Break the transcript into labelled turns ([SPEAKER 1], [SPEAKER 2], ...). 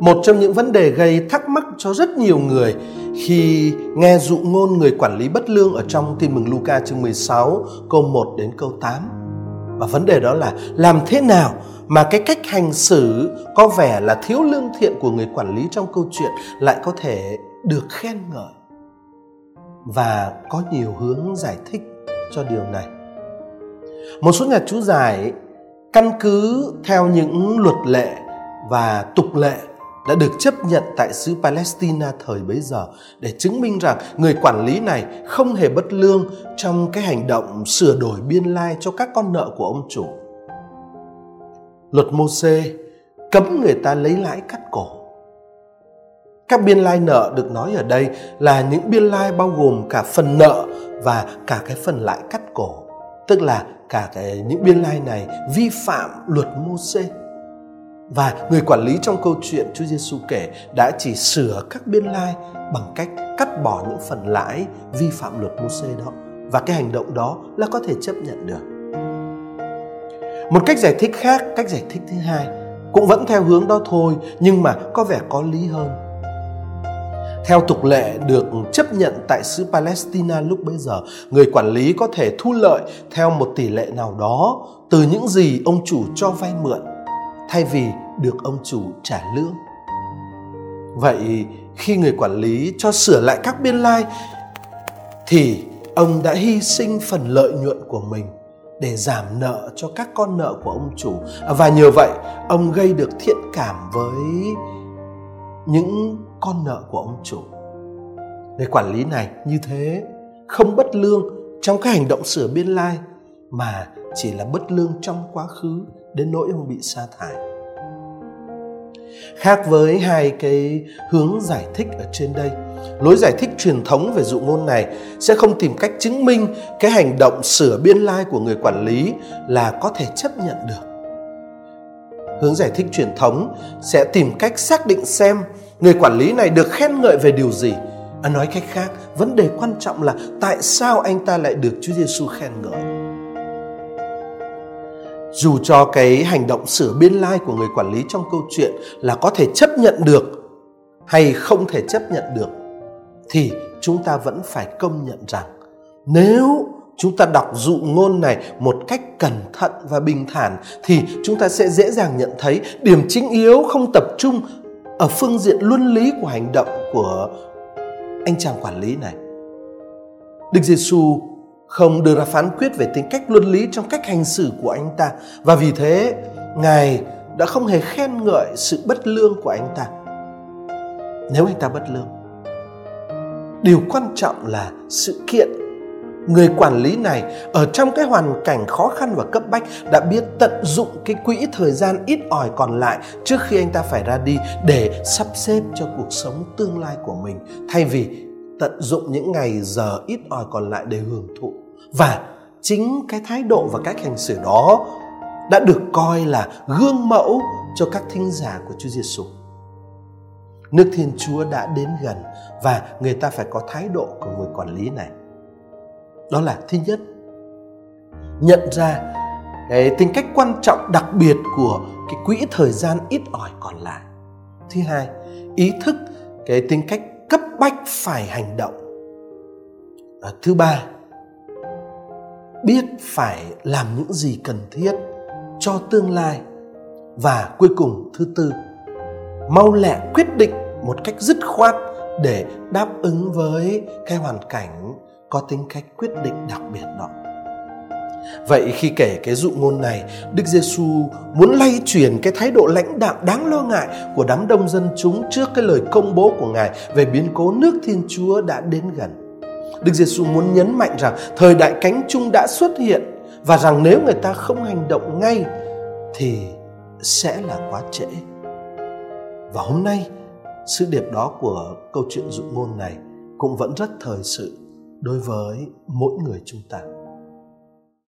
[SPEAKER 1] một trong những vấn đề gây thắc mắc cho rất nhiều người khi nghe dụ ngôn người quản lý bất lương ở trong tin mừng Luca chương 16 câu 1 đến câu 8. Và vấn đề đó là làm thế nào mà cái cách hành xử có vẻ là thiếu lương thiện của người quản lý trong câu chuyện lại có thể được khen ngợi. Và có nhiều hướng giải thích cho điều này. Một số nhà chú giải căn cứ theo những luật lệ và tục lệ đã được chấp nhận tại xứ Palestine thời bấy giờ để chứng minh rằng người quản lý này không hề bất lương trong cái hành động sửa đổi biên lai cho các con nợ của ông chủ. Luật Môse cấm người ta lấy lãi cắt cổ. Các biên lai nợ được nói ở đây là những biên lai bao gồm cả phần nợ và cả cái phần lãi cắt cổ, tức là cả cái những biên lai này vi phạm luật Môse. Và người quản lý trong câu chuyện Chúa Giêsu kể đã chỉ sửa các biên lai bằng cách cắt bỏ những phần lãi vi phạm luật Môsê đó. Và cái hành động đó là có thể chấp nhận được. Một cách giải thích khác, cách giải thích thứ hai cũng vẫn theo hướng đó thôi nhưng mà có vẻ có lý hơn. Theo tục lệ được chấp nhận tại xứ Palestine lúc bấy giờ, người quản lý có thể thu lợi theo một tỷ lệ nào đó từ những gì ông chủ cho vay mượn thay vì được ông chủ trả lương. Vậy khi người quản lý cho sửa lại các biên lai, thì ông đã hy sinh phần lợi nhuận của mình để giảm nợ cho các con nợ của ông chủ và nhờ vậy, ông gây được thiện cảm với những con nợ của ông chủ. Người quản lý này như thế, không bất lương trong các hành động sửa biên lai, mà chỉ là bất lương trong quá khứ đến nỗi ông bị sa thải. Khác với hai cái hướng giải thích ở trên đây, lối giải thích truyền thống về dụ ngôn này sẽ không tìm cách chứng minh cái hành động sửa biên lai của người quản lý là có thể chấp nhận được. Hướng giải thích truyền thống sẽ tìm cách xác định xem người quản lý này được khen ngợi về điều gì. À, nói cách khác, vấn đề quan trọng là tại sao anh ta lại được Chúa Giêsu khen ngợi dù cho cái hành động sửa biên lai của người quản lý trong câu chuyện là có thể chấp nhận được hay không thể chấp nhận được, thì chúng ta vẫn phải công nhận rằng nếu chúng ta đọc dụ ngôn này một cách cẩn thận và bình thản, thì chúng ta sẽ dễ dàng nhận thấy điểm chính yếu không tập trung ở phương diện luân lý của hành động của anh chàng quản lý này. Đức Giêsu không đưa ra phán quyết về tính cách luân lý trong cách hành xử của anh ta. Và vì thế, ngài đã không hề khen ngợi sự bất lương của anh ta. Nếu anh ta bất lương, điều quan trọng là sự kiện. Người quản lý này ở trong cái hoàn cảnh khó khăn và cấp bách đã biết tận dụng cái quỹ thời gian ít ỏi còn lại trước khi anh ta phải ra đi để sắp xếp cho cuộc sống tương lai của mình. Thay vì tận dụng những ngày giờ ít ỏi còn lại để hưởng thụ và chính cái thái độ và cách hành xử đó đã được coi là gương mẫu cho các thính giả của Chúa Giêsu. Nước Thiên Chúa đã đến gần và người ta phải có thái độ của người quản lý này. Đó là thứ nhất, nhận ra cái tính cách quan trọng đặc biệt của cái quỹ thời gian ít ỏi còn lại. Thứ hai, ý thức cái tính cách cấp bách phải hành động. À, thứ ba biết phải làm những gì cần thiết cho tương lai. Và cuối cùng thứ tư mau lẹ quyết định một cách dứt khoát để đáp ứng với cái hoàn cảnh có tính cách quyết định đặc biệt đó. Vậy khi kể cái dụ ngôn này, Đức Giêsu muốn lay chuyển cái thái độ lãnh đạo đáng lo ngại của đám đông dân chúng trước cái lời công bố của Ngài về biến cố nước Thiên Chúa đã đến gần. Đức Giêsu muốn nhấn mạnh rằng thời đại cánh chung đã xuất hiện và rằng nếu người ta không hành động ngay thì sẽ là quá trễ. Và hôm nay, sự điệp đó của câu chuyện dụ ngôn này cũng vẫn rất thời sự đối với mỗi người chúng ta.